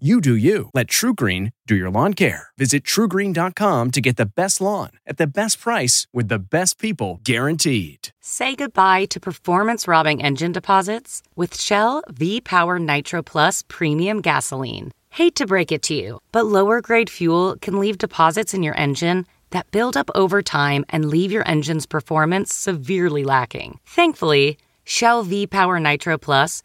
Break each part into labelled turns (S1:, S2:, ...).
S1: You do you. Let TruGreen do your lawn care. Visit trugreen.com to get the best lawn at the best price with the best people guaranteed.
S2: Say goodbye to performance robbing engine deposits with Shell V Power Nitro Plus Premium Gasoline. Hate to break it to you, but lower grade fuel can leave deposits in your engine that build up over time and leave your engine's performance severely lacking. Thankfully, Shell V Power Nitro Plus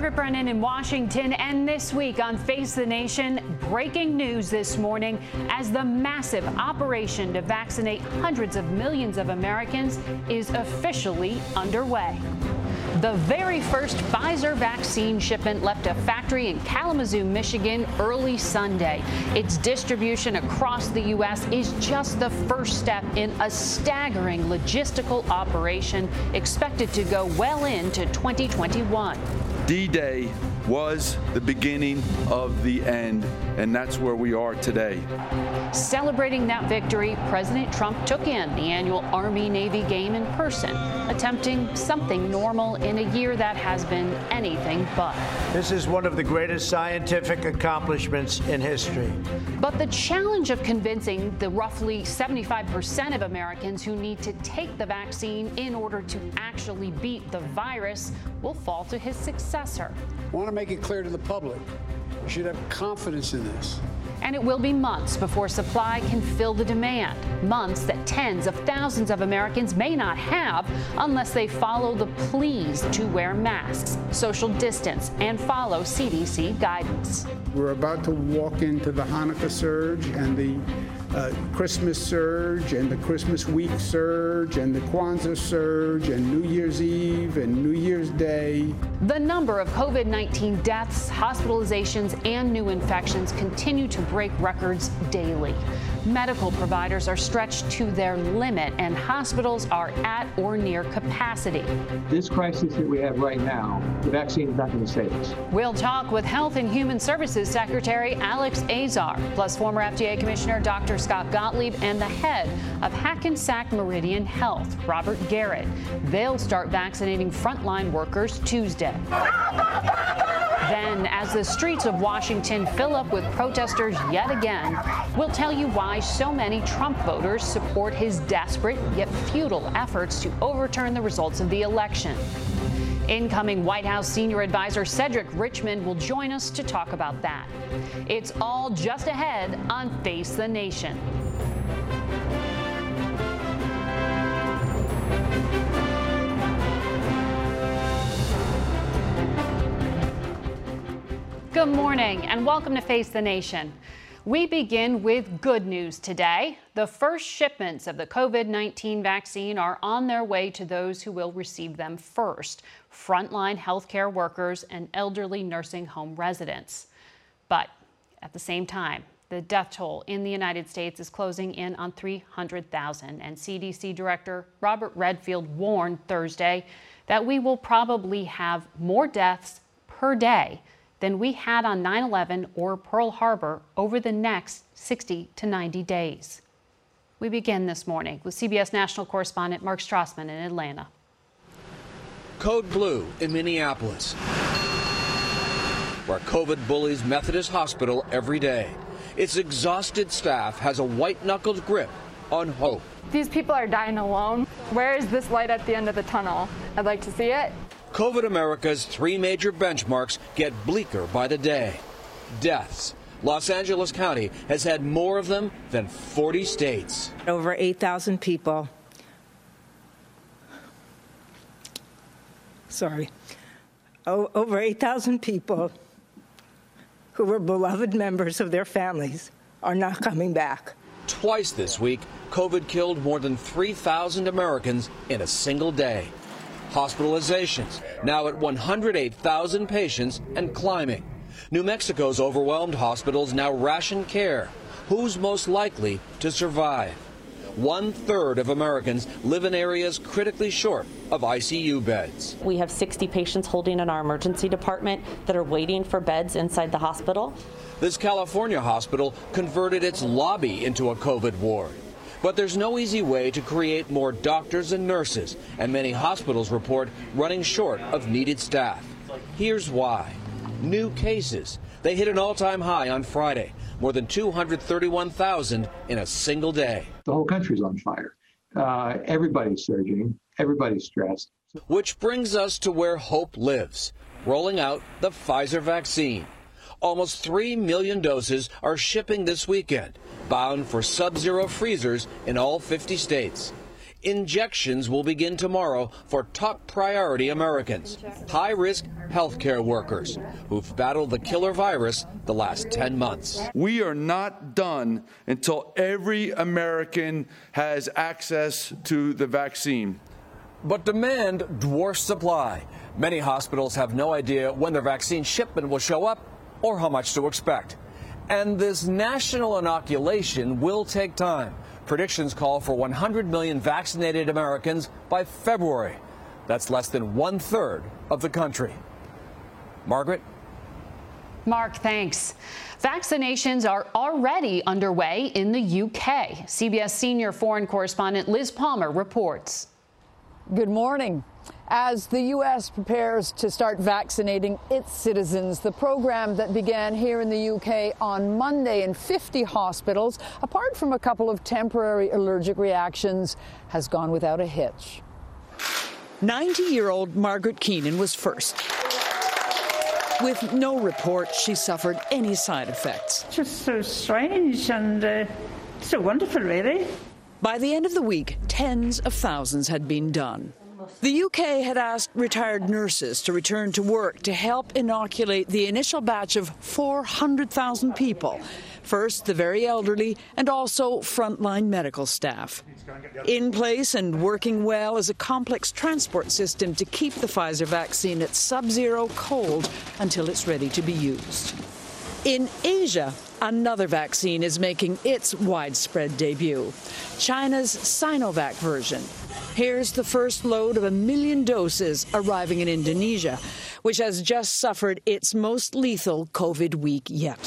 S3: Margaret Brennan in Washington, and this week on Face the Nation, breaking news this morning as the massive operation to vaccinate hundreds of millions of Americans is officially underway. The very first Pfizer vaccine shipment left a factory in Kalamazoo, Michigan early Sunday. Its distribution across the U.S. is just the first step in a staggering logistical operation expected to go well into 2021.
S4: D Day was the beginning of the end, and that's where we are today.
S3: Celebrating that victory, President Trump took in the annual Army Navy game in person, attempting something normal in a year that has been anything but.
S5: This is one of the greatest scientific accomplishments in history.
S3: But the challenge of convincing the roughly 75% of Americans who need to take the vaccine in order to actually beat the virus will fall to his successor.
S6: I want to make it clear to the public. You should have confidence in this.
S3: And it will be months before supply can fill the demand. Months that tens of thousands of Americans may not have unless they follow the pleas to wear masks, social distance, and follow CDC guidance.
S7: We're about to walk into the Hanukkah surge and the uh, Christmas surge and the Christmas week surge and the Kwanzaa surge and New Year's Eve and New Year's Day.
S3: The number of COVID 19 deaths, hospitalizations, and new infections continue to break records daily. Medical providers are stretched to their limit, and hospitals are at or near capacity.
S8: This crisis that we have right now, the vaccine is not going to save us.
S3: We'll talk with Health and Human Services Secretary Alex Azar, plus former FDA Commissioner Dr. Scott Gottlieb and the head of Hackensack Meridian Health, Robert Garrett. They'll start vaccinating frontline workers Tuesday. Then, as the streets of Washington fill up with protesters yet again, we'll tell you why so many Trump voters support his desperate yet futile efforts to overturn the results of the election. Incoming White House senior advisor Cedric Richmond will join us to talk about that. It's all just ahead on Face the Nation. Good morning and welcome to Face the Nation. We begin with good news today. The first shipments of the COVID 19 vaccine are on their way to those who will receive them first frontline healthcare workers and elderly nursing home residents. But at the same time, the death toll in the United States is closing in on 300,000, and CDC Director Robert Redfield warned Thursday that we will probably have more deaths per day than we had on 9 11 or Pearl Harbor over the next 60 to 90 days. We begin this morning with CBS national correspondent Mark Strassmann in Atlanta.
S9: Code Blue in Minneapolis, where COVID bullies Methodist Hospital every day. Its exhausted staff has a white knuckled grip on hope.
S10: These people are dying alone. Where is this light at the end of the tunnel? I'd like to see it.
S9: COVID America's three major benchmarks get bleaker by the day deaths, Los Angeles County has had more of them than 40 states.
S11: Over 8,000 people. Sorry. Oh, over 8,000 people who were beloved members of their families are not coming back.
S9: Twice this week, COVID killed more than 3,000 Americans in a single day. Hospitalizations now at 108,000 patients and climbing. New Mexico's overwhelmed hospitals now ration care. Who's most likely to survive? One third of Americans live in areas critically short of ICU beds.
S12: We have 60 patients holding in our emergency department that are waiting for beds inside the hospital.
S9: This California hospital converted its lobby into a COVID ward. But there's no easy way to create more doctors and nurses, and many hospitals report running short of needed staff. Here's why new cases. They hit an all time high on Friday, more than 231,000 in a single day.
S8: The whole country's on fire. Uh, everybody's surging, everybody's stressed.
S9: Which brings us to where hope lives rolling out the Pfizer vaccine. Almost 3 million doses are shipping this weekend, bound for sub zero freezers in all 50 states. Injections will begin tomorrow for top priority Americans, high risk healthcare workers who've battled the killer virus the last 10 months.
S4: We are not done until every American has access to the vaccine.
S9: But demand dwarfs supply. Many hospitals have no idea when their vaccine shipment will show up or how much to expect. And this national inoculation will take time. Predictions call for 100 million vaccinated Americans by February. That's less than one third of the country. Margaret?
S3: Mark, thanks. Vaccinations are already underway in the UK. CBS senior foreign correspondent Liz Palmer reports.
S13: Good morning. As the U.S. prepares to start vaccinating its citizens, the program that began here in the U.K. on Monday in 50 hospitals, apart from a couple of temporary allergic reactions, has gone without a hitch.
S14: 90 year old Margaret Keenan was first. With no report, she suffered any side effects.
S15: Just so strange and uh, so wonderful, really.
S14: By the end of the week, tens of thousands had been done. The UK had asked retired nurses to return to work to help inoculate the initial batch of 400,000 people. First, the very elderly, and also frontline medical staff. In place and working well is a complex transport system to keep the Pfizer vaccine at sub zero cold until it's ready to be used. In Asia, another vaccine is making its widespread debut China's Sinovac version. Here's the first load of a million doses arriving in Indonesia, which has just suffered its most lethal COVID week yet.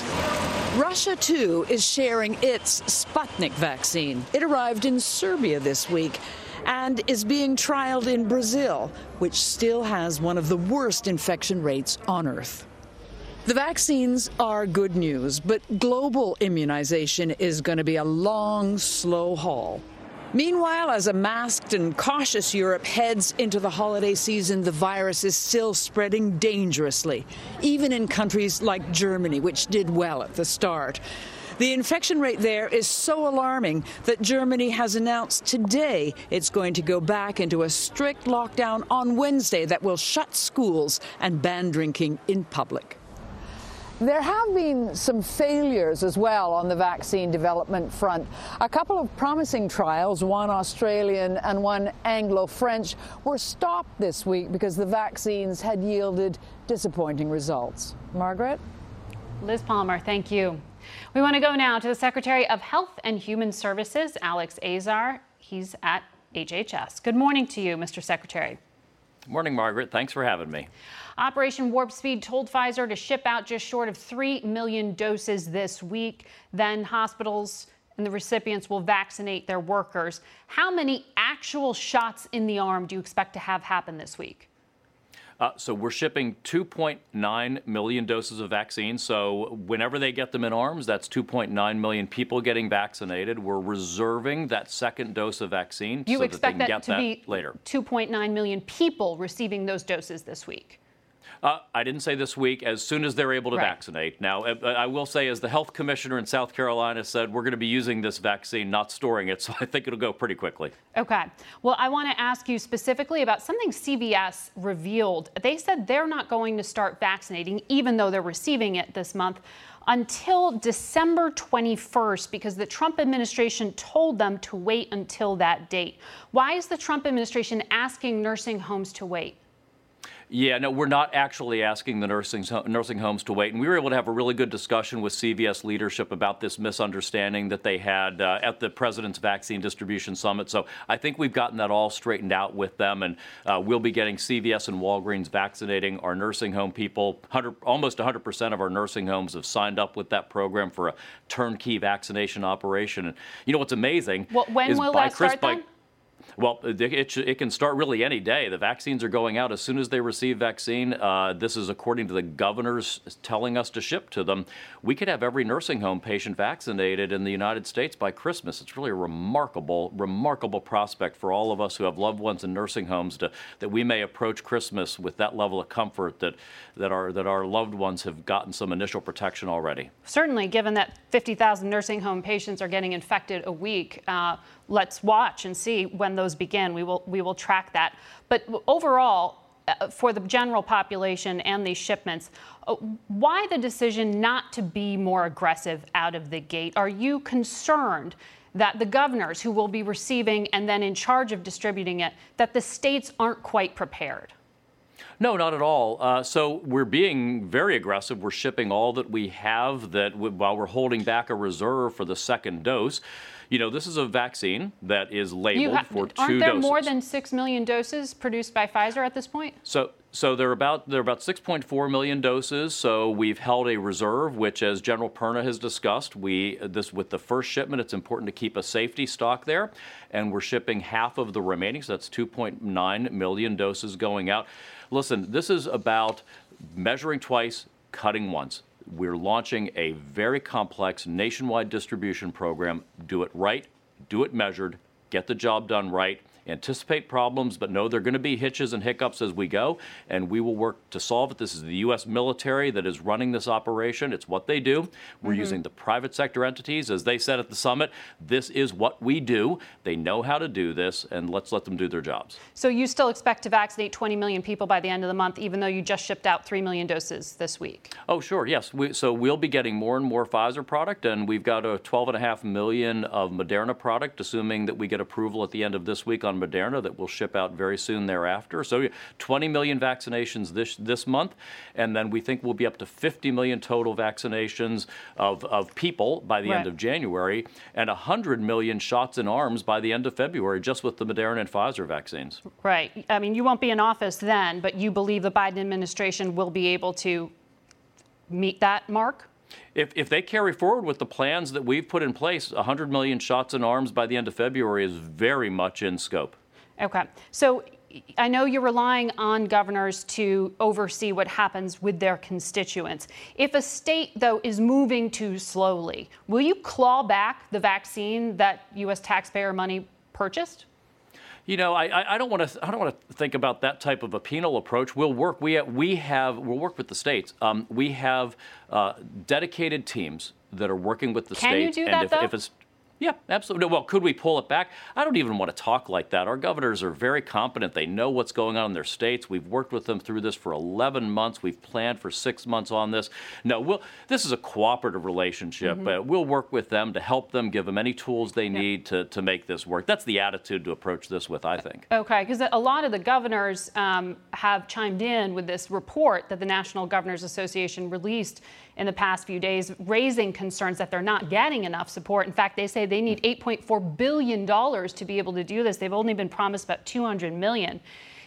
S14: Russia, too, is sharing its Sputnik vaccine. It arrived in Serbia this week and is being trialed in Brazil, which still has one of the worst infection rates on Earth. The vaccines are good news, but global immunization is going to be a long, slow haul. Meanwhile, as a masked and cautious Europe heads into the holiday season, the virus is still spreading dangerously, even in countries like Germany, which did well at the start. The infection rate there is so alarming that Germany has announced today it's going to go back into a strict lockdown on Wednesday that will shut schools and ban drinking in public.
S13: There have been some failures as well on the vaccine development front. A couple of promising trials, one Australian and one Anglo French, were stopped this week because the vaccines had yielded disappointing results. Margaret?
S3: Liz Palmer, thank you. We want to go now to the Secretary of Health and Human Services, Alex Azar. He's at HHS. Good morning to you, Mr. Secretary.
S16: Good morning, Margaret. Thanks for having me.
S3: Operation Warp Speed told Pfizer to ship out just short of 3 million doses this week. Then hospitals and the recipients will vaccinate their workers. How many actual shots in the arm do you expect to have happen this week?
S16: Uh, so we're shipping 2.9 million doses of vaccine. So whenever they get them in arms, that's 2.9 million people getting vaccinated. We're reserving that second dose of vaccine
S3: you
S16: so
S3: expect
S16: that they can
S3: that
S16: get
S3: to
S16: that
S3: be
S16: later.
S3: 2.9 million people receiving those doses this week.
S16: Uh, I didn't say this week, as soon as they're able to
S3: Right.
S16: vaccinate. Now, uh, I will say, as the health commissioner in South Carolina said, we're going to be using this vaccine, not storing it, so I think it'll go pretty quickly.
S3: Okay. Well, I want to ask you specifically about something CVS revealed. They said they're not going to start vaccinating, even though they're receiving it this month, until December 21st, because the Trump administration told them to wait until that date. Why is the Trump administration asking nursing homes to wait?
S16: Yeah, no, we're not actually asking the nursing nursing homes to wait, and we were able to have a really good discussion with CVS leadership about this misunderstanding that they had uh, at the President's Vaccine Distribution Summit. So I think we've gotten that all straightened out with them, and uh, we'll be getting CVS and Walgreens vaccinating our nursing home people. 100, almost 100% of our nursing homes have signed up with that program for a turnkey vaccination operation. And you know what's amazing?
S3: Well, when
S16: is
S3: will that start
S16: by-
S3: then?
S16: Well, it, it, can start really any day. The vaccines are going out as soon as they receive vaccine. Uh, this is according to the governors telling us to ship to them. We could have every nursing home patient vaccinated in the United States by Christmas. It's really a remarkable, remarkable prospect for all of us who have loved ones in nursing homes to, that we may approach Christmas with that level of comfort that, that, our, that our loved ones have gotten some initial protection already.
S3: Certainly, given that 50,000 nursing home patients are getting infected a week, uh, let's watch and see when those begin. We will we will track that. But overall, uh, for the general population and these shipments, uh, why the decision not to be more aggressive out of the gate? Are you concerned? That the governors who will be receiving and then in charge of distributing it, that the states aren't quite prepared.
S16: No, not at all. Uh, so we're being very aggressive. We're shipping all that we have that w- while we're holding back a reserve for the second dose. You know, this is a vaccine that is labeled
S3: ha-
S16: for 2
S3: aren't there
S16: doses.
S3: more than six million doses produced by Pfizer at this point?
S16: So, so they're about they're about 6.4 million doses. So we've held a reserve, which, as General Perna has discussed, we this with the first shipment, it's important to keep a safety stock there, and we're shipping half of the remaining. So that's 2.9 million doses going out. Listen, this is about measuring twice, cutting once. We're launching a very complex nationwide distribution program. Do it right, do it measured, get the job done right. Anticipate problems, but know there are going to be hitches and hiccups as we go, and we will work to solve it. This is the U.S. military that is running this operation. It's what they do. We're
S3: Mm-hmm.
S16: using the private sector entities, as they said at the summit. This is what we do. They know how to do this, and let's let them do their jobs.
S3: So you still expect to vaccinate 20 million people by the end of the month, even though you just shipped out 3 million doses this week?
S16: Oh, sure, yes. We, so we'll be getting more and more Pfizer product, and we've got a 12.5 million of Moderna product, assuming that we get approval at the end of this week on Moderna that will ship out very soon thereafter. So 20 million vaccinations this this month, and then we think we'll be up to 50 million total vaccinations of, of people by the
S3: Right.
S16: end of January, and 100 million shots in arms by the end of February, just with the Moderna and Pfizer vaccines.
S3: Right. I mean, you won't be in office then, but you believe the Biden administration will be able to meet that mark?
S16: If, if they carry forward with the plans that we've put in place, 100 million shots in arms by the end of February is very much in scope.
S3: Okay. So I know you're relying on governors to oversee what happens with their constituents. If a state, though, is moving too slowly, will you claw back the vaccine that U.S. taxpayer money purchased?
S16: You know, I, I- I don't want to. I don't want to think about that type of a penal approach. We'll work. We have, we have. We'll work with the states. Um, we have uh, dedicated teams that are working with the
S3: Can you
S16: states.
S3: do
S16: and
S3: that,
S16: if,
S3: though?
S16: if it's yeah, absolutely. Well, could we pull it back? I don't even want to talk like that. Our governors are very competent. They know what's going on in their states. We've worked with them through this for 11 months. We've planned for six months on this. No, we'll, this is a cooperative relationship.
S3: Mm-hmm.
S16: Uh, we'll work with them to help them, give them any tools they need to, to make this work. That's the attitude to approach this with, I think.
S3: Okay, because a lot of the governors um, have chimed in with this report that the National Governors Association released in the past few days, raising concerns that they're not getting enough support. In fact, they say they need 8.4 billion dollars to be able to do this. They've only been promised about 200 million.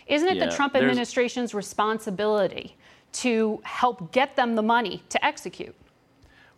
S3: Isn't it
S16: Yeah,
S3: the Trump administration's responsibility to help get them the money to execute?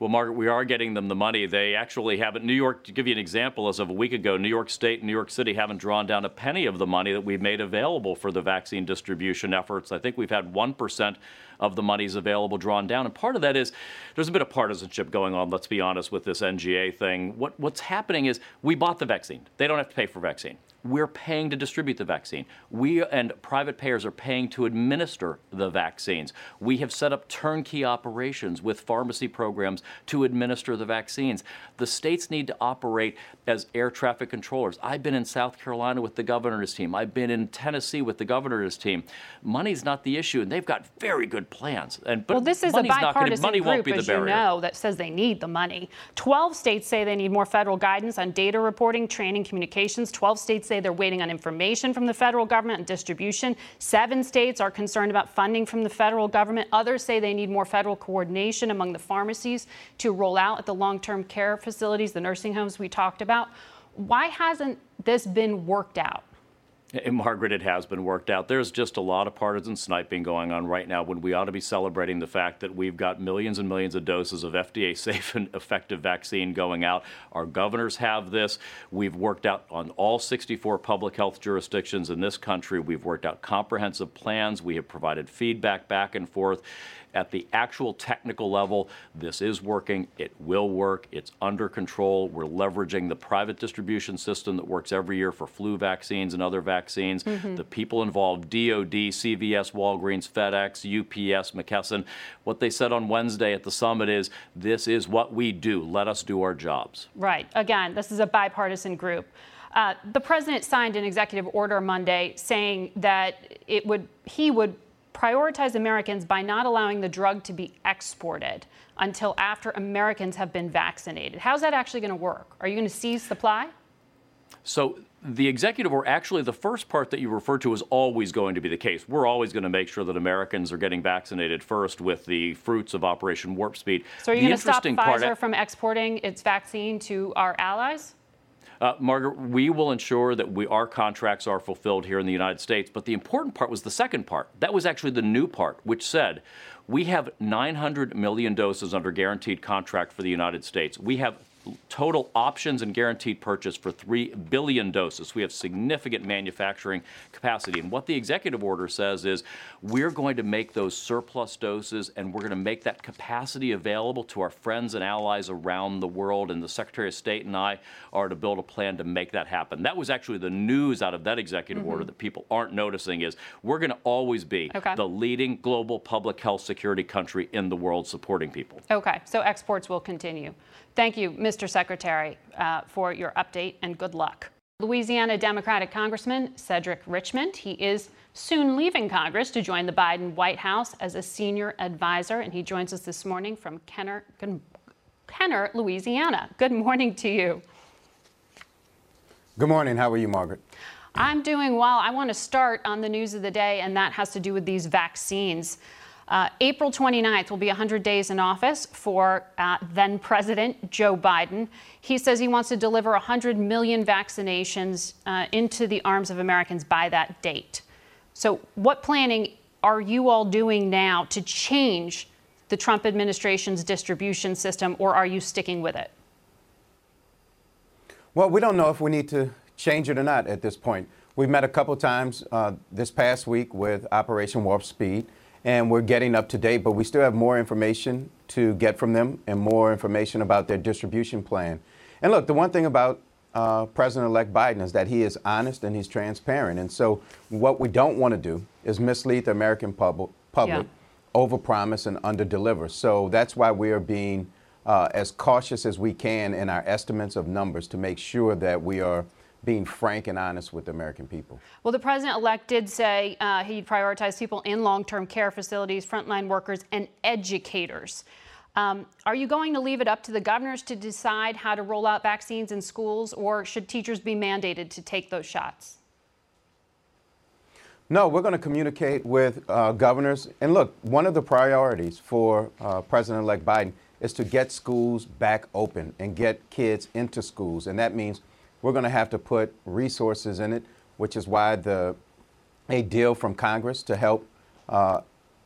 S16: Well, Margaret, we are getting them the money. They actually haven't. New York, to give you an example, as of a week ago, New York State and New York City haven't drawn down a penny of the money that we've made available for the vaccine distribution efforts. I think we've had 1% of the monies available drawn down. And part of that is there's a bit of partisanship going on, let's be honest, with this NGA thing. What, what's happening is we bought the vaccine. They don't have to pay for vaccine. We're paying to distribute the vaccine. We and private payers are paying to administer the vaccines. We have set up turnkey operations with pharmacy programs to administer the vaccines. The states need to operate as air traffic controllers. I've been in South Carolina with the governor's team. I've been in Tennessee with the governor's team. Money's not the issue, and they've got very good plans. And but
S3: well, this is a bipartisan
S16: gonna, money
S3: group,
S16: won't be the
S3: as
S16: barrier.
S3: you know, that says they need the money. Twelve states say they need more federal guidance on data reporting, training, communications. Twelve states say they're waiting on information from the federal government and distribution. Seven states are concerned about funding from the federal government. Others say they need more federal coordination among the pharmacies to roll out at the long term care facilities, the nursing homes we talked about. Why hasn't this been worked out?
S16: Margaret, it has been worked out. There's just a lot of partisan sniping going on right now when we ought to be celebrating the fact that we've got millions and millions of doses of FDA safe and effective vaccine going out. Our governors have this. We've worked out on all 64 public health jurisdictions in this country. We've worked out comprehensive plans. We have provided feedback back and forth. At the actual technical level, this is working. It will work. It's under control. We're leveraging the private distribution system that works every year for flu vaccines and other vaccines.
S17: Mhm.
S16: The people involved DOD, CVS, Walgreens, FedEx, UPS, McKesson. What they said on Wednesday at the summit is this is what we do. Let us do our jobs.
S3: Right. Again, this is a bipartisan group. Uh, the president signed an executive order Monday saying that it would he would prioritize Americans by not allowing the drug to be exported until after Americans have been vaccinated. How's that actually going to work? Are you going to seize supply?
S16: So the executive or actually the first part that you refer to is always going to be the case. We're always going to make sure that Americans are getting vaccinated first with the fruits of Operation Warp Speed.
S3: So are you going to stop
S16: interesting
S3: Pfizer
S16: part,
S3: from exporting its vaccine to our allies?
S16: Uh, Margaret, we will ensure that we, our contracts are fulfilled here in the United States. But the important part was the second part. That was actually the new part, which said we have 900 million doses under guaranteed contract for the United States. We have total options and guaranteed purchase for 3 billion doses. We have significant manufacturing capacity. And what the executive order says is we're going to make those surplus doses and we're going to make that capacity available to our friends and allies around the world. And the Secretary of State and I are to build a plan to make that happen. That was actually the news out of that executive
S3: Mhm.
S16: order that people aren't noticing is we're going to always be
S3: Okay.
S16: the leading global public health security country in the world supporting people.
S3: Okay, so exports will continue. Thank you, Mr. Secretary, uh, for your update and good luck. Louisiana Democratic Congressman Cedric Richmond, he is soon leaving Congress to join the Biden White House as a senior advisor, and he joins us this morning from Kenner, Kenner, Louisiana. Good morning to you.
S17: Good morning. How are you, Margaret?
S3: I'm doing well. I want to start on the news of the day, and that has to do with these vaccines. Uh, April 29th will be 100 days in office for uh, then President Joe Biden. He says he wants to deliver 100 million vaccinations uh, into the arms of Americans by that date. So, what planning are you all doing now to change the Trump administration's distribution system, or are you sticking with it?
S17: Well, we don't know if we need to change it or not at this point. We've met a couple times uh, this past week with Operation Warp Speed, and we're getting up to date, but we still have more information to get from them and more information about their distribution plan. And look, the one thing about uh, President elect Biden is that he is honest and he's transparent. And so, what we don't want to do is mislead the American public, public
S3: Yeah.
S17: overpromise and underdeliver. So, that's why we are being uh, as cautious as we can in our estimates of numbers to make sure that we are being frank and honest with the American people.
S3: Well, the president elect did say uh, he'd prioritize people in long term care facilities, frontline workers, and educators. Um, are you going to leave it up to the governors to decide how to roll out vaccines in schools, or should teachers be mandated to take those shots?
S17: No, we're going to communicate with uh, governors. And look, one of the priorities for uh, President elect Biden is to get schools back open and get kids into schools. And that means we're going to have to put resources in it, which is why the a deal from Congress to help uh,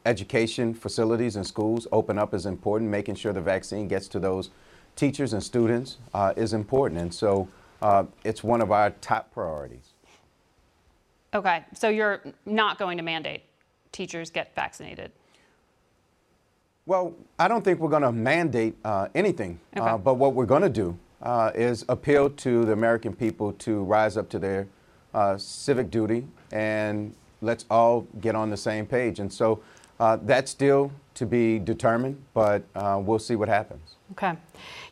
S17: education facilities and schools open up is important. Making sure the vaccine gets to those teachers and students uh, is important. And so uh, it's one of our top priorities.
S3: Okay, so you're not going to mandate teachers get vaccinated.
S17: Well, I don't think we're going to mandate uh, anything,
S3: Okay.
S17: uh, but what we're going to do uh, is appeal to the American people to rise up to their uh, civic duty and let's all get on the same page. And so uh, that's still to be determined, but uh, we'll see what happens.
S3: Okay.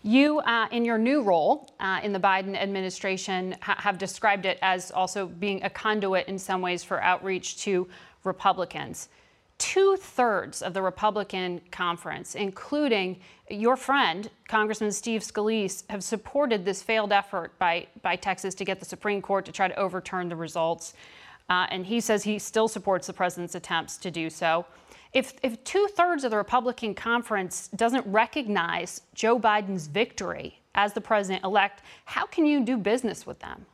S3: You, uh, in your new role uh, in the Biden administration, ha- have described it as also being a conduit in some ways for outreach to Republicans. Two thirds of the Republican conference, including your friend, Congressman Steve Scalise, have supported this failed effort by, by Texas to get the Supreme Court to try to overturn the results. Uh, and he says he still supports the president's attempts to do so. If, if two thirds of the Republican conference doesn't recognize Joe Biden's victory as the president elect, how can you do business with them?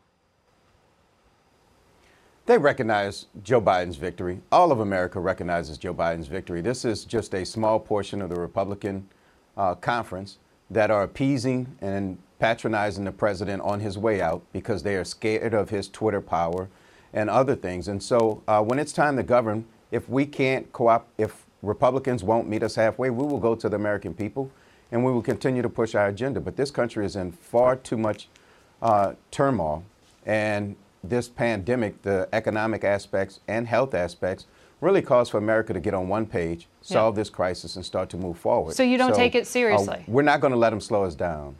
S17: They recognize Joe Biden's victory. All of America recognizes Joe Biden's victory. This is just a small portion of the Republican uh, conference that are appeasing and patronizing the president on his way out because they are scared of his Twitter power and other things. And so uh, when it's time to govern, if we can't co-op, if Republicans won't meet us halfway, we will go to the American people and we will continue to push our agenda. But this country is in far too much uh, turmoil. And this pandemic, the economic aspects and health aspects, really calls for America to get on one page, solve yeah. this crisis, and start to move forward.
S3: So you don't so, take it seriously?
S17: Uh, we're not going to let them slow us down.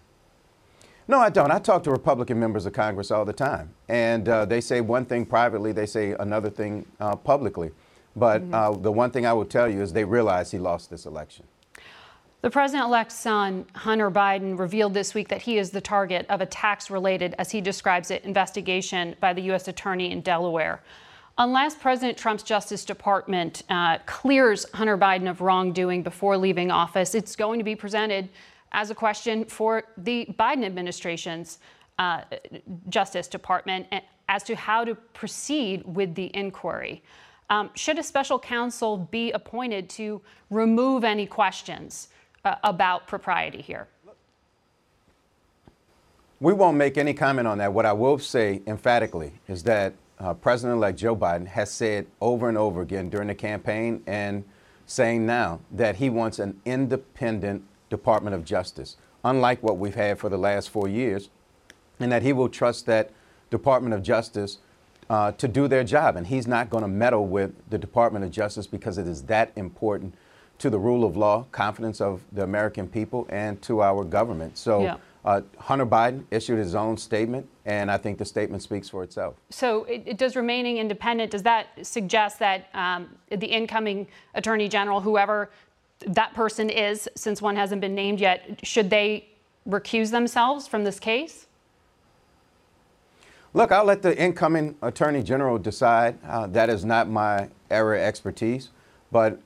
S17: No, I don't. I talk to Republican members of Congress all the time, and uh, they say one thing privately, they say another thing uh, publicly. But mm-hmm. uh, the one thing I will tell you is they realize he lost this election.
S3: The president elect's son, Hunter Biden, revealed this week that he is the target of a tax related, as he describes it, investigation by the U.S. Attorney in Delaware. Unless President Trump's Justice Department uh, clears Hunter Biden of wrongdoing before leaving office, it's going to be presented as a question for the Biden administration's uh, Justice Department as to how to proceed with the inquiry. Um, should a special counsel be appointed to remove any questions uh, about propriety here?
S17: We won't make any comment on that. What I will say emphatically is that uh, President elect Joe Biden has said over and over again during the campaign and saying now that he wants an independent Department of Justice, unlike what we've had for the last four years, and that he will trust that Department of Justice uh, to do their job. And he's not going to meddle with the Department of Justice because it is that important to the rule of law, confidence of the American people, and to our government. So yeah. uh, Hunter Biden issued his own statement, and I think the statement speaks for itself.
S3: So it, it does remaining independent, does that suggest that um, the incoming Attorney General, whoever that person is, since one hasn't been named yet, should they recuse themselves from this case?
S17: Look, I'll let the incoming Attorney General decide. Uh, that is not my area of expertise. But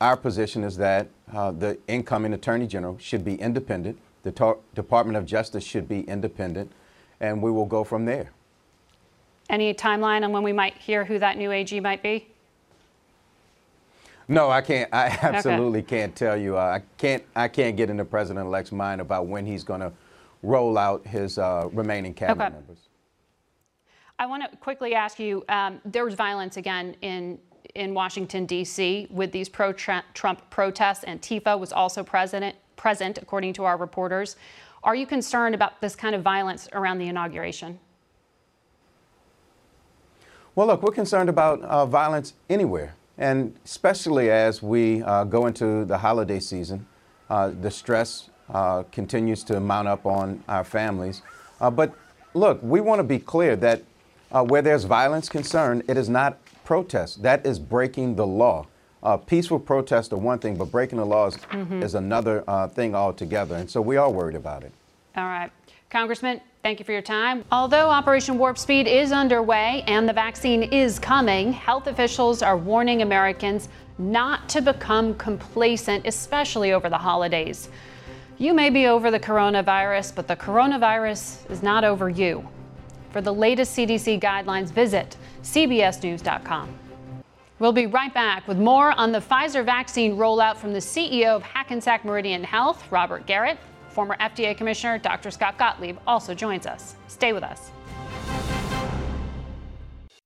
S17: our position is that uh, the incoming Attorney General should be independent. The Department of Justice should be independent. And we will go from there.
S3: Any timeline on when we might hear who that new AG might be?
S17: No, I can't. I absolutely okay. can't tell you. Uh, I can't. I can't get into President-elect's mind about when he's going to roll out his uh, remaining cabinet okay. members.
S3: I want to quickly ask you. Um, there was violence again in in Washington D.C. with these pro-Trump protests. Antifa was also present, present, according to our reporters. Are you concerned about this kind of violence around the inauguration?
S17: Well, look, we're concerned about uh, violence anywhere. And especially as we uh, go into the holiday season, uh, the stress uh, continues to mount up on our families. Uh, but look, we want to be clear that uh, where there's violence concerned, it is not protest. That is breaking the law. Uh, peaceful protests are one thing, but breaking the laws mm-hmm. is another thing altogether. And so we are worried about it.
S3: All right. Congressman, thank you for your time. Although Operation Warp Speed is underway and the vaccine is coming, health officials are warning Americans not to become complacent, especially over the holidays. You may be over the coronavirus, but the coronavirus is not over you. For the latest CDC guidelines, visit CBSNews.com. We'll be right back with more on the Pfizer vaccine rollout from the CEO of Hackensack Meridian Health, Robert Garrett. Former FDA Commissioner Dr. Scott Gottlieb also joins us. Stay with us.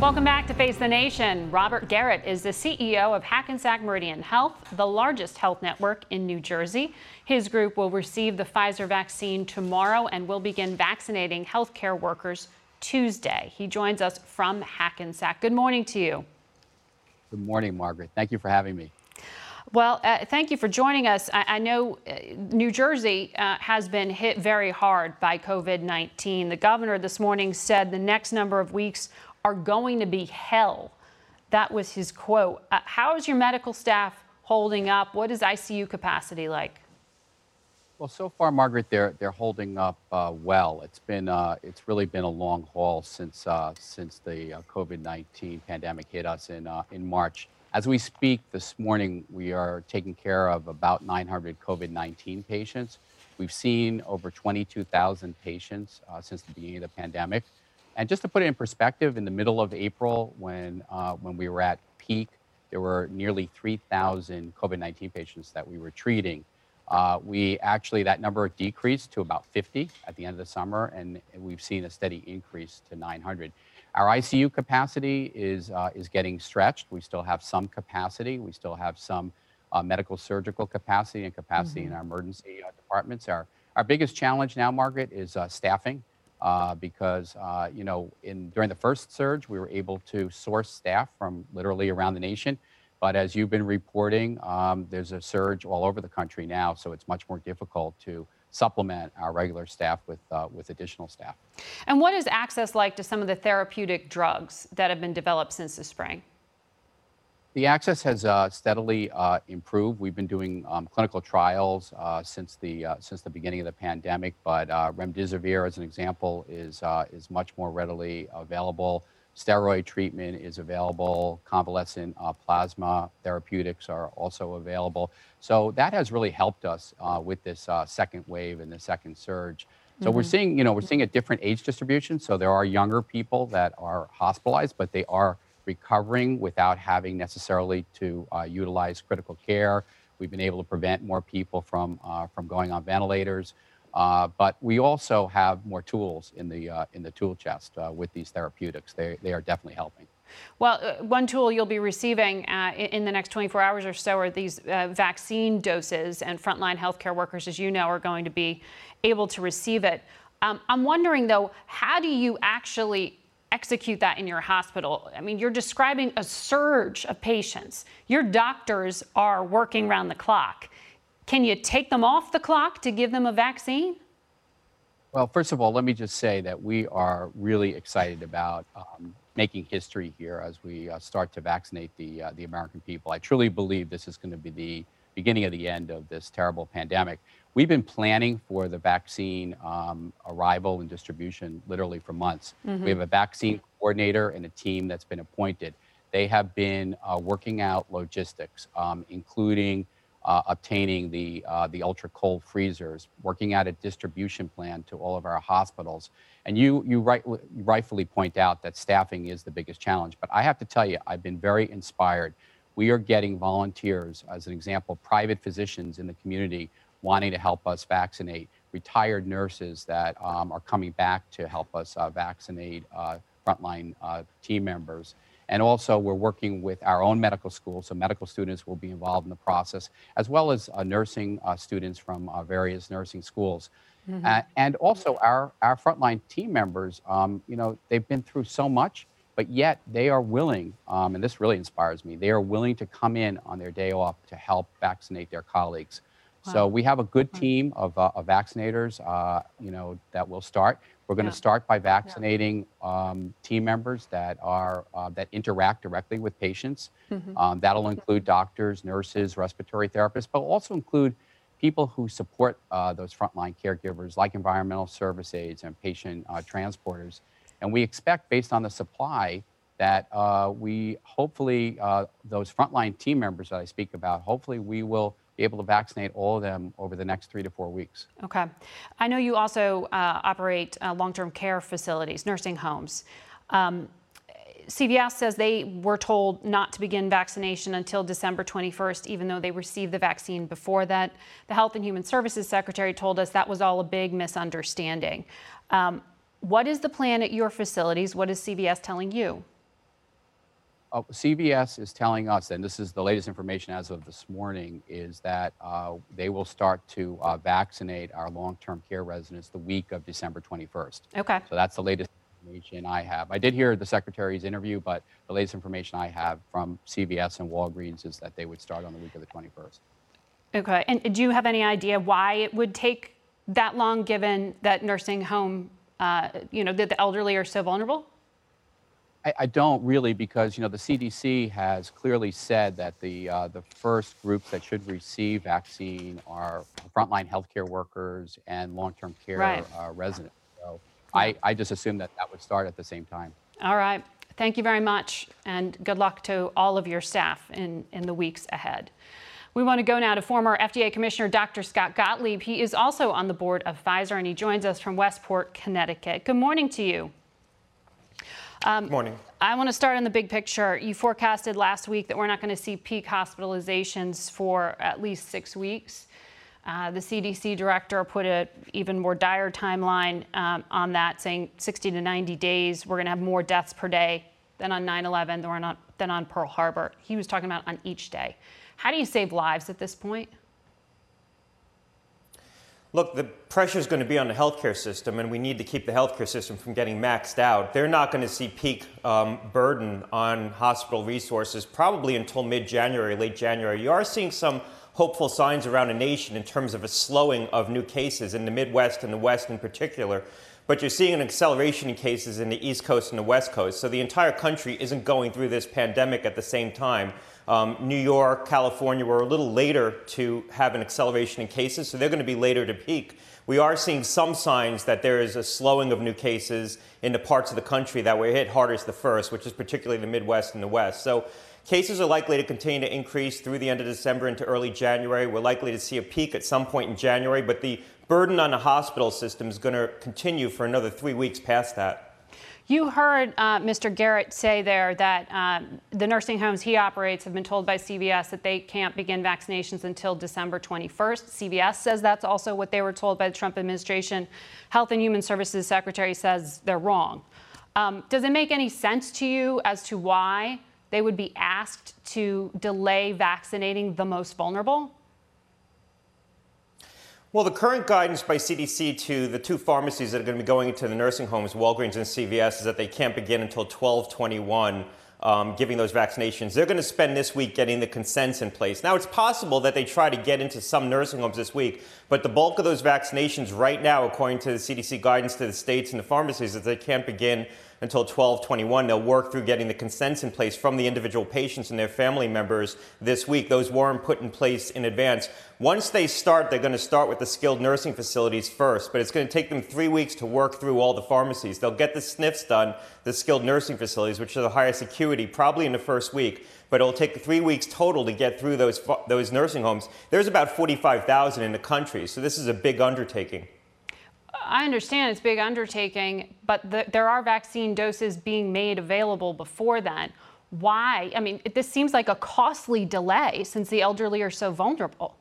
S3: Welcome back to Face the Nation. Robert Garrett is the CEO of Hackensack Meridian Health, the largest health network in New Jersey. His group will receive the Pfizer vaccine tomorrow and will begin vaccinating healthcare workers Tuesday. He joins us from Hackensack. Good morning to you.
S18: Good morning, Margaret. Thank you for having me.
S3: Well, uh, thank you for joining us. I, I know uh, New Jersey uh, has been hit very hard by COVID 19. The governor this morning said the next number of weeks are going to be hell. That was his quote. Uh, how is your medical staff holding up? What is ICU capacity like?
S18: Well, so far, Margaret, they're they're holding up uh, well. It's been uh, it's really been a long haul since uh, since the uh, COVID-19 pandemic hit us in uh, in March. As we speak this morning, we are taking care of about 900 COVID-19 patients. We've seen over 22,000 patients since the beginning of the pandemic. And just to put it in perspective, in the middle of April, when, uh, when we were at peak, there were nearly 3,000 COVID 19 patients that we were treating. Uh, we actually, that number decreased to about 50 at the end of the summer, and we've seen a steady increase to 900. Our ICU capacity is, uh, is getting stretched. We still have some capacity. We still have some uh, medical surgical capacity and capacity mm-hmm. in our emergency uh, departments. Our, our biggest challenge now, Margaret, is uh, staffing uh, because uh, you know in during the first surge we were able to source staff from literally around the nation. But as you've been reporting um, there's a surge all over the country now so it's much more difficult to supplement our regular staff with uh, with additional staff.
S3: And what is access like to some of the therapeutic drugs that have been developed since the spring
S18: the access has uh, steadily uh, improved. We've been doing um, clinical trials uh, since the uh, since the beginning of the pandemic, but uh, remdesivir, as an example, is uh, is much more readily available. Steroid treatment is available. Convalescent plasma therapeutics are also available. So that has really helped us with this second wave and the second surge. So mm-hmm. we're seeing, you know, we're seeing a different age distribution. So there are younger people that are hospitalized, but they are recovering without having necessarily to uh, utilize critical care. We've been able to prevent more people from, uh, from going on ventilators. Uh, but we also have more tools in the, uh, in the tool chest uh, with these therapeutics. They, they are definitely helping.
S3: Well, uh, one tool you'll be receiving uh, in the next 24 hours or so are these uh, vaccine doses, and frontline healthcare workers, as you know, are going to be able to receive it. Um, I'm wondering, though, how do you actually execute that in your hospital. I mean, you're describing a surge of patients. Your doctors are working around the clock. Can you take them off the clock to give them a vaccine?
S18: Well, first of all, let me just say that we are really excited about um, making history here as we uh, start to vaccinate the, uh, the American people. I truly believe this is going to be the beginning of the end of this terrible pandemic. We've been planning for the vaccine um, arrival and distribution literally for months. Mm-hmm. We have a vaccine coordinator and a team that's been appointed. They have been uh, working out logistics, um, including uh, obtaining the, uh, the ultra cold freezers, working out a distribution plan to all of our hospitals. And you, you, right, you rightfully point out that staffing is the biggest challenge. But I have to tell you, I've been very inspired we are getting volunteers, as an example, private physicians in the community wanting to help us vaccinate, retired nurses that um, are coming back to help us uh, vaccinate uh, frontline uh, team members. And also, we're working with our own medical school, so medical students will be involved in the process, as well as uh, nursing uh, students from uh, various nursing schools.
S19: Mhm.
S18: Uh, and also, our, our frontline team members, um, you know, they've been through so much, but yet they are willing, um, and this really inspires me, they are willing to come in on their day off to help vaccinate their colleagues. So we have a good team of, uh, of vaccinators, uh, you know, that will start. We're going to
S19: Yeah.
S18: start by vaccinating um, team members that are uh, that interact directly with patients.
S19: Mhm.
S18: Um, that'll include doctors, nurses, respiratory therapists, but also include people who support uh, those frontline caregivers, like environmental service aides and patient uh, transporters. And we expect, based on the supply, that uh, we hopefully uh, those frontline team members that I speak about, hopefully we will able to vaccinate all of them over the next three to four weeks.
S3: Okay. I know you also uh, operate uh, long term care facilities, nursing homes. Um, CVS says they were told not to begin vaccination until December 21st, even though they received the vaccine before that. The Health and Human Services Secretary told us that was all a big misunderstanding. Um, what is the plan at your facilities? What is CVS telling you?
S18: Uh, CVS is telling us, and this is the latest information as of this morning, is that uh, they will start to uh, vaccinate our long-term care residents the week of December 21st.
S3: Okay.
S18: So that's the latest information I have. I did hear the secretary's interview, but the latest information I have from CVS and Walgreens is that they would start on the week of the 21st.
S3: Okay. And do you have any idea why it would take that long, given that nursing home, uh, you know, that the elderly are so vulnerable?
S18: I, I don't really because you know the CDC has clearly said that the uh, the first groups that should receive vaccine are frontline healthcare workers and long-term care
S3: Right.
S18: uh, residents. So I, I just assumed that that would start at the same time.
S3: All right. Thank you very much, and good luck to all of your staff in, in the weeks ahead. We want to go now to former FDA Commissioner Dr. Scott Gottlieb. He is also on the board of Pfizer, and he joins us from Westport, Connecticut. Good morning to you. Um,
S19: Good morning.
S3: I want to start on the big picture. You forecasted last week that we're not going to see peak hospitalizations for at least six weeks. Uh, the CDC director put an even more dire timeline um, on that, saying 60 to 90 days, we're going to have more deaths per day than on 9 11 than on, than on Pearl Harbor. He was talking about on each day. How do you save lives at this point?
S19: Look, the pressure is going to be on the healthcare system, and we need to keep the healthcare system from getting maxed out. They're not going to see peak um, burden on hospital resources probably until mid January, late January. You are seeing some hopeful signs around the nation in terms of a slowing of new cases in the Midwest and the West in particular. But you're seeing an acceleration in cases in the East Coast and the West Coast. So the entire country isn't going through this pandemic at the same time. Um, New York, California were a little later to have an acceleration in cases, so they're going to be later to peak. We are seeing some signs that there is a slowing of new cases in the parts of the country that were hit hardest the first, which is particularly the Midwest and the West. So cases are likely to continue to increase through the end of December into early January. We're likely to see a peak at some point in January, but the burden on the hospital system is going to continue for another three weeks past that.
S3: You heard uh, Mr. Garrett say there that um, the nursing homes he operates have been told by CVS that they can't begin vaccinations until December 21st. CVS says that's also what they were told by the Trump administration. Health and Human Services Secretary says they're wrong. Um, does it make any sense to you as to why they would be asked to delay vaccinating the most vulnerable?
S19: Well, the current guidance by CDC to the two pharmacies that are going to be going into the nursing homes, Walgreens and CVS, is that they can't begin until 1221. Um, giving those vaccinations. They're going to spend this week getting the consents in place. Now, it's possible that they try to get into some nursing homes this week, but the bulk of those vaccinations right now, according to the CDC guidance to the states and the pharmacies, is they can't begin until 1221. They'll work through getting the consents in place from the individual patients and their family members this week. Those weren't put in place in advance. Once they start, they're going to start with the skilled nursing facilities first, but it's going to take them three weeks to work through all the pharmacies. They'll get the sniffs done, the skilled nursing facilities, which are the highest acuity, probably in the first week. But it'll take three weeks total to get through those those nursing homes. There's about 45,000 in the country, so this is a big undertaking.
S3: I understand it's a big undertaking, but the, there are vaccine doses being made available before then. why? I mean, this seems like a costly delay since the elderly are so vulnerable.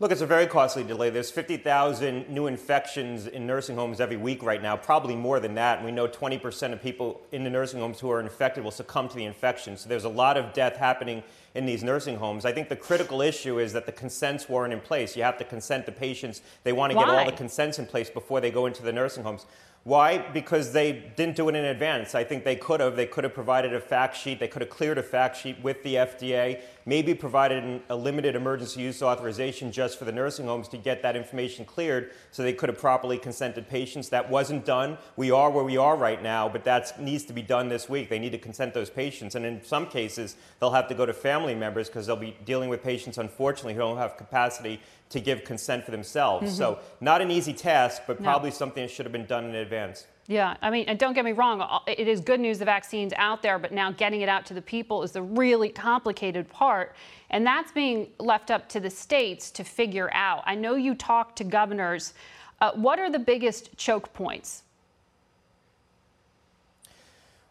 S19: Look, it's a very costly delay. There's 50,000 new infections in nursing homes every week right now, probably more than that. And we know 20% of people in the nursing homes who are infected will succumb to the infection. So there's a lot of death happening in these nursing homes. I think the critical issue is that the consents weren't in place. You have to consent the patients. They want to get all the consents in place before they go into the nursing homes. Why? Because they didn't do it in advance. I think they could have. They could have provided a fact sheet. They could have cleared a fact sheet with the FDA, maybe provided a limited emergency use authorization just for the nursing homes to get that information cleared so they could have properly consented patients. That wasn't done. We are where we are right now, but that needs to be done this week. They need to consent those patients. And in some cases, they'll have to go to family members because they'll be dealing with patients, unfortunately, who don't have capacity to give consent for themselves. Mm-hmm. So, not an easy task, but probably no. something that should have been done in advance.
S3: Yeah, I mean, and don't get me wrong, it is good news the vaccine's out there, but now getting it out to the people is the really complicated part. And that's being left up to the states to figure out. I know you talked to governors. Uh, what are the biggest choke points?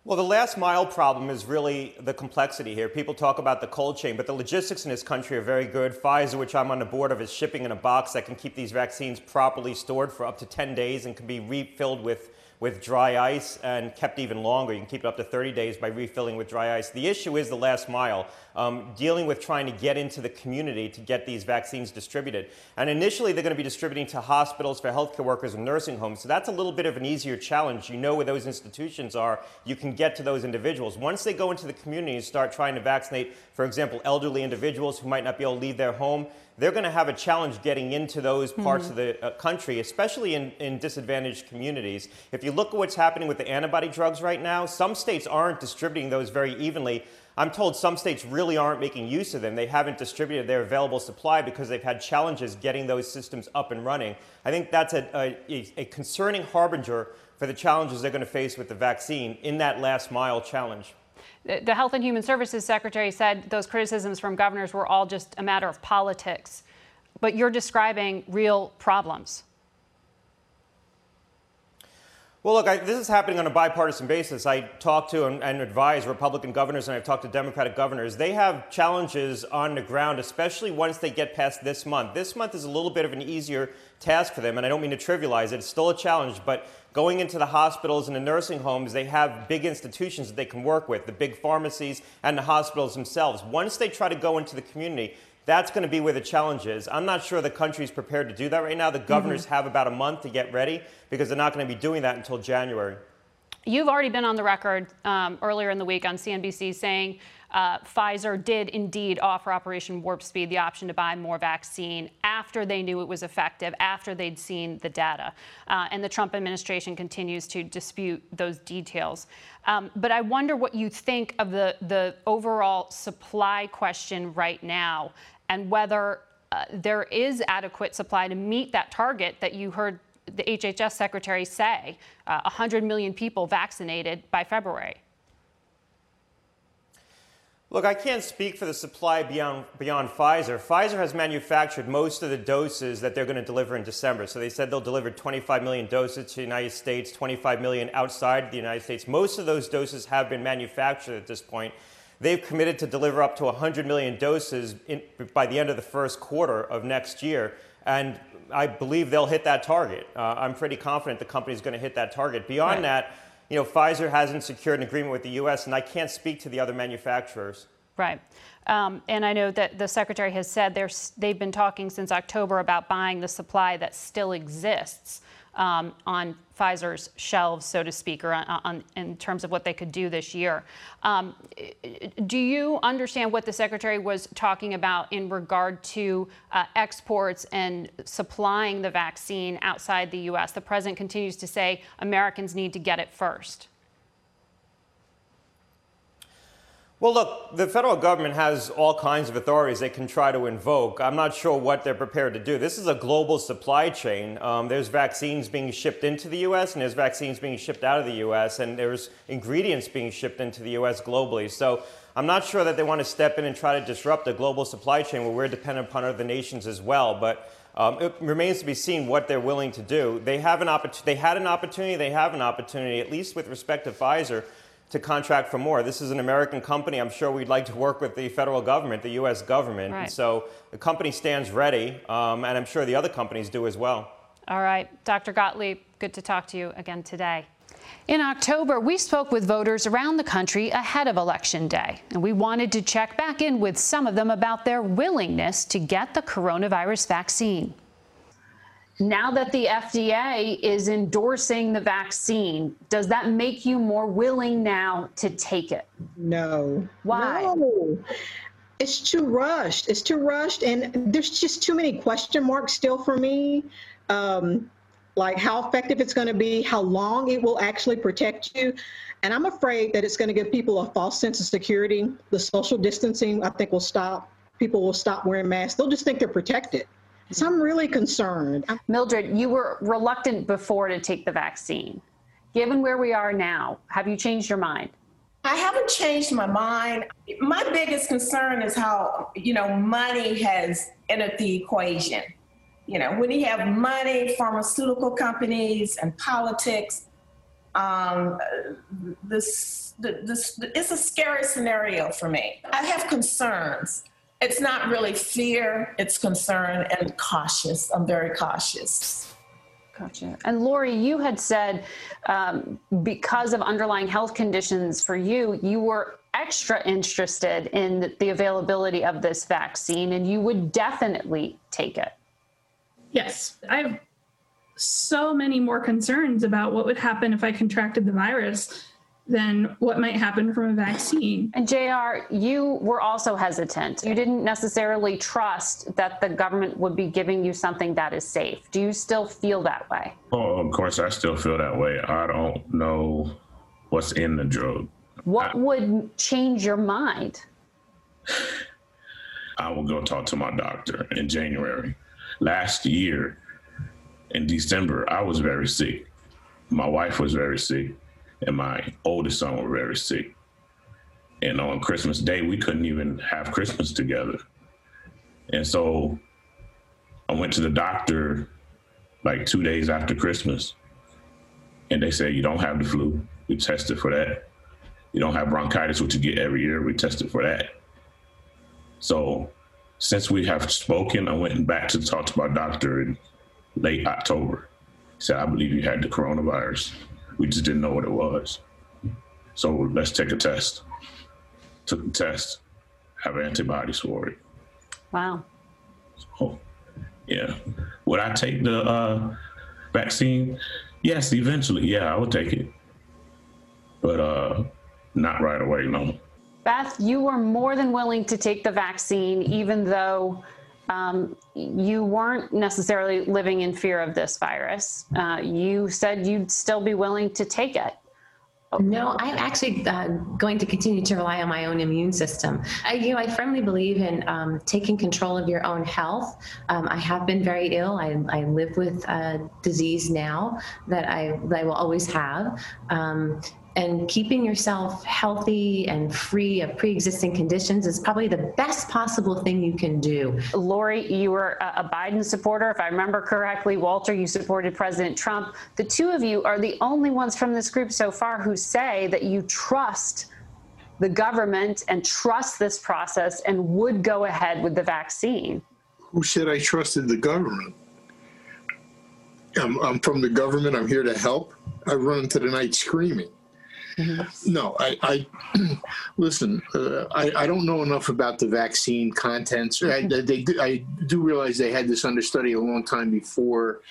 S19: Well, the last mile problem is really the complexity here. People talk about the cold chain, but the logistics in this country are very good. Pfizer, which I'm on the board of, is shipping in a box that can keep these vaccines properly stored for up to 10 days and can be refilled with with dry ice and kept even longer. You can keep it up to 30 days by refilling with dry ice. The issue is the last mile, um, dealing with trying to get into the community to get these vaccines distributed. And initially, they're going to be distributing to hospitals for healthcare workers and nursing homes. So that's a little bit of an easier challenge. You know where those institutions are, you can get to those individuals. Once they go into the community and start trying to vaccinate, for example, elderly individuals who might not be able to leave their home, they're going to have a challenge getting into those parts mm-hmm. of the uh, country, especially in, in disadvantaged communities. If you look at what's happening with the antibody drugs right now, some states aren't distributing those very evenly. I'm told some states really aren't making use of them. They haven't distributed their available supply because they've had challenges getting those systems up and running. I think that's a, a, a concerning harbinger for the challenges they're going to face with the vaccine in that last mile challenge.
S3: The Health and Human Services Secretary said those criticisms from governors were all just a matter of politics. But you're describing real problems.
S19: Well, look, I, this is happening on a bipartisan basis. I talk to and, and, advise Republican governors, and I've talked to Democratic governors. They have challenges on the ground, especially once they get past this month. This month is a little bit of an easier task for them, and I don't mean to trivialize it. It's still a challenge, but going into the hospitals and the nursing homes, they have big institutions that they can work with, the big pharmacies and the hospitals themselves. Once they try to go into the community, that's going to be where the challenge is. I'm not sure the country's prepared to do that right now. The governors mm-hmm. have about a month to get ready because they're not going to be doing that until January.
S3: You've already been on the record um, earlier in the week on CNBC saying uh, Pfizer did indeed offer Operation Warp Speed the option to buy more vaccine after they knew it was effective, after they'd seen the data. Uh, and the Trump administration continues to dispute those details. Um, but I wonder what you think of the, the overall supply question right now and whether uh, there is adequate supply to meet that target that you heard the HHS secretary say uh, 100 million people vaccinated by February.
S19: Look, I can't speak for the supply beyond, beyond Pfizer. Pfizer has manufactured most of the doses that they're going to deliver in December. So they said they'll deliver 25 million doses to the United States, 25 million outside the United States. Most of those doses have been manufactured at this point. They've committed to deliver up to 100 million doses in, by the end of the first quarter of next year. And I believe they'll hit that target. Uh, I'm pretty confident the company is going to hit that target. Beyond right. that, you know, Pfizer hasn't secured an agreement with the U.S., and I can't speak to the other manufacturers.
S3: Right. Um, and I know that the secretary has said they've been talking since October about buying the supply that still exists um, on Pfizer's shelves, so to speak, or on, on, in terms of what they could do this year. Um, do you understand what the secretary was talking about in regard to uh, exports and supplying the vaccine outside the U.S.? The president continues to say Americans need to get it first.
S19: Well, look, the federal government has all kinds of authorities they can try to invoke. I'm not sure what they're prepared to do. This is a global supply chain. Um, there's vaccines being shipped into the U.S., and there's vaccines being shipped out of the U.S., and there's ingredients being shipped into the U.S. globally. So I'm not sure that they want to step in and try to disrupt a global supply chain where we're dependent upon other nations as well. But um, it remains to be seen what they're willing to do. They have an opportunity. They had an opportunity. They have an opportunity, at least with respect to Pfizer to contract for more. This is an American company. I'm sure we'd like to work with the federal government, the U.S. government.
S3: Right.
S19: So the company stands ready, um, and I'm sure the other companies do as well.
S3: All right, Dr. Gottlieb, good to talk to you again today. In October, we spoke with voters around the country ahead of Election Day, and we wanted to check back in with some of them about their willingness to get the coronavirus vaccine. Now that the FDA is endorsing the vaccine, does that make you more willing now to take it?
S20: No.
S3: Why?
S20: No. It's too rushed. It's too rushed, and there's just too many question marks still for me. Um, like how effective it's going to be, how long it will actually protect you. And I'm afraid that it's going to give people a false sense of security. The social distancing, I think, will stop. People will stop wearing masks. They'll just think they're protected. So I'm really concerned.
S3: Mildred, you were reluctant before to take the vaccine. Given where we are now, have you changed your mind?
S21: I haven't changed my mind. My biggest concern is how, you know, money has entered the equation. You know, when you have money, pharmaceutical companies, and politics, um, this, this, it's a scary scenario for me. I have concerns. It's not really fear, it's concern and cautious. I'm very cautious.
S3: Gotcha. And Lori, you had said um, because of underlying health conditions for you, you were extra interested in the, the availability of this vaccine and you would definitely take it.
S22: Yes, I have so many more concerns about what would happen if I contracted the virus than what might happen from a vaccine.
S3: And JR, you were also hesitant. You didn't necessarily trust that the government would be giving you something that is safe. Do you still feel that way?
S23: Oh, of course, I still feel that way. I don't know what's in the drug.
S3: What would change your mind?
S23: I will go talk to my doctor in January. Last year, in December, I was very sick. My wife was very sick, and my oldest son was very sick. And on Christmas Day, we couldn't even have Christmas together. And so I went to the doctor like two days after Christmas, and they said, You don't have the flu. We tested for that. You don't have bronchitis, which you get every year. We tested for that. So since we have spoken, I went back to talk to my doctor in late October. He said, I believe you had the coronavirus. We just didn't know what it was. So let's take a test. Took the test, have antibodies for it.
S3: Wow.
S23: So, yeah. Would I take the uh, vaccine? Yes, eventually. Yeah, I would take it. But uh, not right away, no.
S3: Beth, you were more than willing to take the vaccine, even though um, you weren't necessarily living in fear of this virus. Uh, you said you'd still be willing to take it.
S24: No, I'm actually uh, going to continue to rely on my own immune system. I, you know, I firmly believe in um, taking control of your own health. Um, I have been very ill. I, I live with a disease now that I, that I will always have. Um, and keeping yourself healthy and free of pre-existing conditions is probably the best possible thing you can do.
S3: Lori, you were a Biden supporter. If I remember correctly, Walter, you supported President Trump. The two of you are the only ones from this group so far who say that you trust the government and trust this process and would go ahead with the vaccine.
S25: Who said I trusted the government? I'm, I'm from the government. I'm here to help. I run into the night screaming. Mm-hmm. No, I, I listen. Uh, I, I don't know enough about the vaccine contents. I, they, I do realize they had this understudy a long time before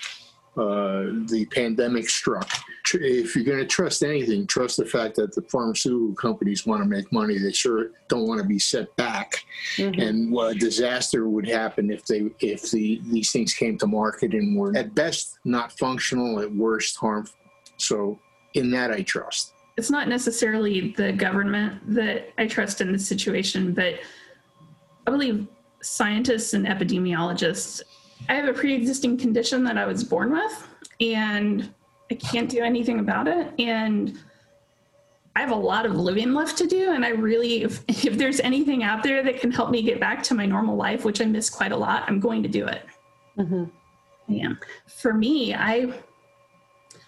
S25: uh, the pandemic struck. If you're going to trust anything, trust the fact that the pharmaceutical companies want to make money. They sure don't want to be set back. Mm-hmm. And what a disaster would happen if they if the these things came to market and were at best not functional, at worst harmful. So in that, I trust
S22: it's not necessarily the government that I trust in this situation, but I believe scientists and epidemiologists. I have a pre existing condition that I was born with, and I can't do anything about it. And I have a lot of living left to do. And I really, if, if there's anything out there that can help me get back to my normal life, which I miss quite a lot, I'm going to do it. Mm-hmm. Yeah. For me, I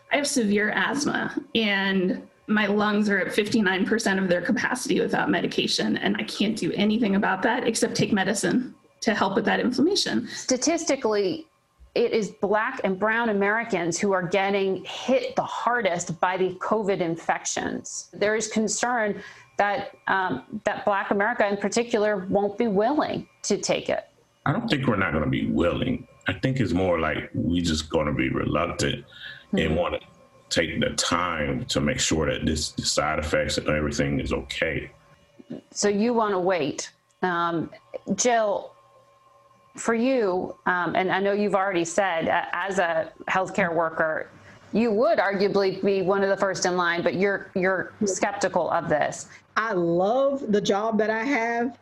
S22: I have severe asthma and my lungs are at 59% of their capacity without medication, and I can't do anything about that except take medicine to help with that inflammation.
S3: Statistically, it is Black and Brown Americans who are getting hit the hardest by the COVID infections. There is concern that um, that Black America, in particular, won't be willing to take it.
S23: I don't think we're not going to be willing. I think it's more like we just going to be reluctant mm-hmm. and want to take the time to make sure that this the side effects and everything is okay.
S3: So you want to wait, um, Jill for you, um, and I know you've already said, uh, as a healthcare worker, you would arguably be one of the first in line, but you're you're skeptical of this.
S20: I love the job that I have.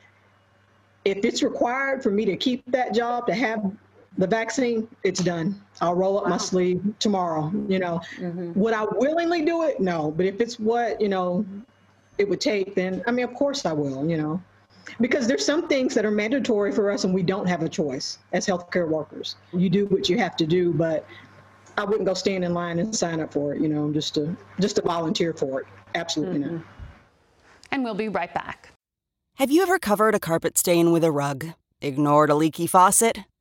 S20: If it's required for me to keep that job to have the vaccine, it's done. I'll roll up wow. my sleeve tomorrow. You know, mm-hmm. would I willingly do it? No, but if it's what you know it would take, then I mean, of course I will. You know because there's some things that are mandatory for us and we don't have a choice as healthcare workers. You do what you have to do, but I wouldn't go stand in line and sign up for it, you know, just to just to volunteer for it. Absolutely mm-hmm. not.
S3: And we'll be right back.
S26: Have you ever covered a carpet stain with a rug? Ignored a leaky faucet?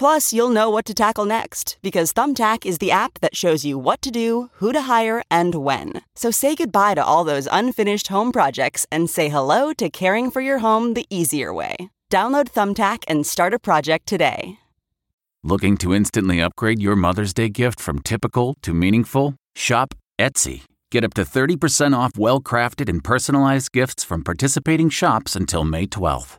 S26: Plus, you'll know what to tackle next because Thumbtack is the app that shows you what to do, who to hire, and when. So say goodbye to all those unfinished home projects and say hello to caring for your home the easier way. Download Thumbtack and start a project today.
S27: Looking to instantly upgrade your Mother's Day gift from typical to meaningful? Shop Etsy. Get up to 30% off well crafted and personalized gifts from participating shops until May 12th.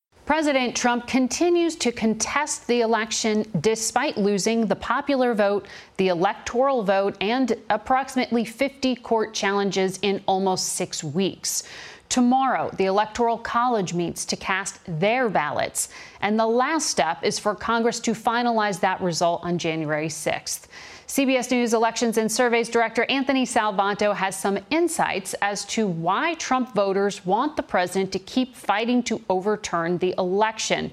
S3: President Trump continues to contest the election despite losing the popular vote, the electoral vote, and approximately 50 court challenges in almost six weeks. Tomorrow, the Electoral College meets to cast their ballots, and the last step is for Congress to finalize that result on January 6th. CBS News Elections and Surveys Director Anthony Salvanto has some insights as to why Trump voters want the president to keep fighting to overturn the election.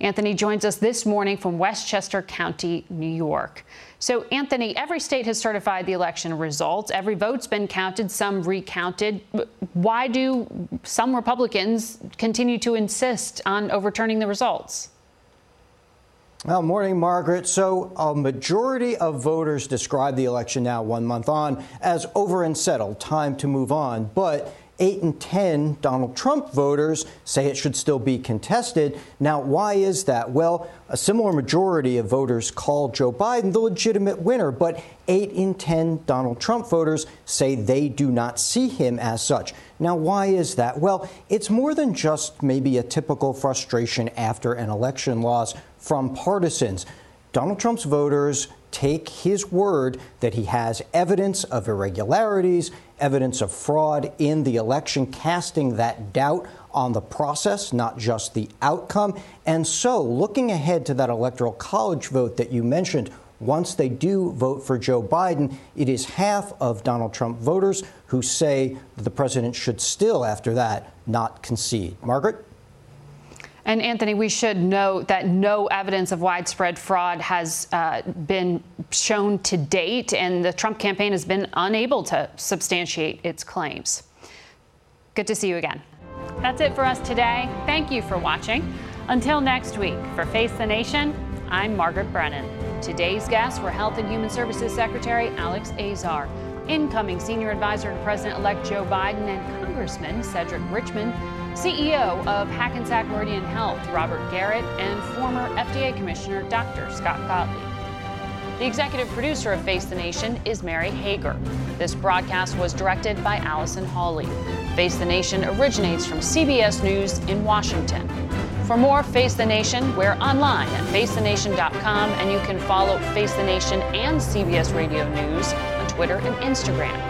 S3: Anthony joins us this morning from Westchester County, New York. So, Anthony, every state has certified the election results. Every vote's been counted, some recounted. Why do some Republicans continue to insist on overturning the results?
S28: Well, morning, Margaret. So, a majority of voters describe the election now, one month on, as over and settled, time to move on. But 8 in 10 Donald Trump voters say it should still be contested. Now, why is that? Well, a similar majority of voters call Joe Biden the legitimate winner, but 8 in 10 Donald Trump voters say they do not see him as such. Now, why is that? Well, it's more than just maybe a typical frustration after an election loss from partisans. Donald Trump's voters take his word that he has evidence of irregularities, evidence of fraud in the election, casting that doubt on the process, not just the outcome. And so, looking ahead to that electoral college vote that you mentioned, once they do vote for Joe Biden, it is half of Donald Trump voters who say the president should still, after that, not concede. Margaret?
S3: And Anthony, we should note that no evidence of widespread fraud has uh, been shown to date, and the Trump campaign has been unable to substantiate its claims. Good to see you again. That's it for us today. Thank you for watching. Until next week, for Face the Nation, I'm Margaret Brennan. Today's guests were Health and Human Services Secretary Alex Azar, incoming Senior Advisor to President elect Joe Biden, and Congressman Cedric Richmond. CEO of Hackensack Meridian Health, Robert Garrett, and former FDA Commissioner Dr. Scott Gottlieb. The executive producer of Face the Nation is Mary Hager. This broadcast was directed by Allison Hawley. Face the Nation originates from CBS News in Washington. For more Face the Nation, we're online at facethenation.com and you can follow Face the Nation and CBS Radio News on Twitter and Instagram.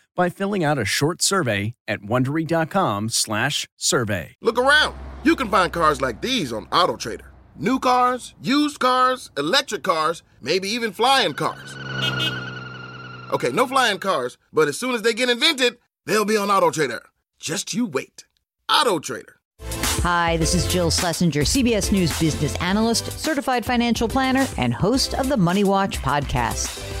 S1: by filling out a short survey at wondery.com/survey.
S29: Look around. You can find cars like these on AutoTrader. New cars, used cars, electric cars, maybe even flying cars. Okay, no flying cars, but as soon as they get invented, they'll be on AutoTrader. Just you wait. AutoTrader.
S30: Hi, this is Jill Schlesinger, CBS News business analyst, certified financial planner, and host of the Money Watch podcast.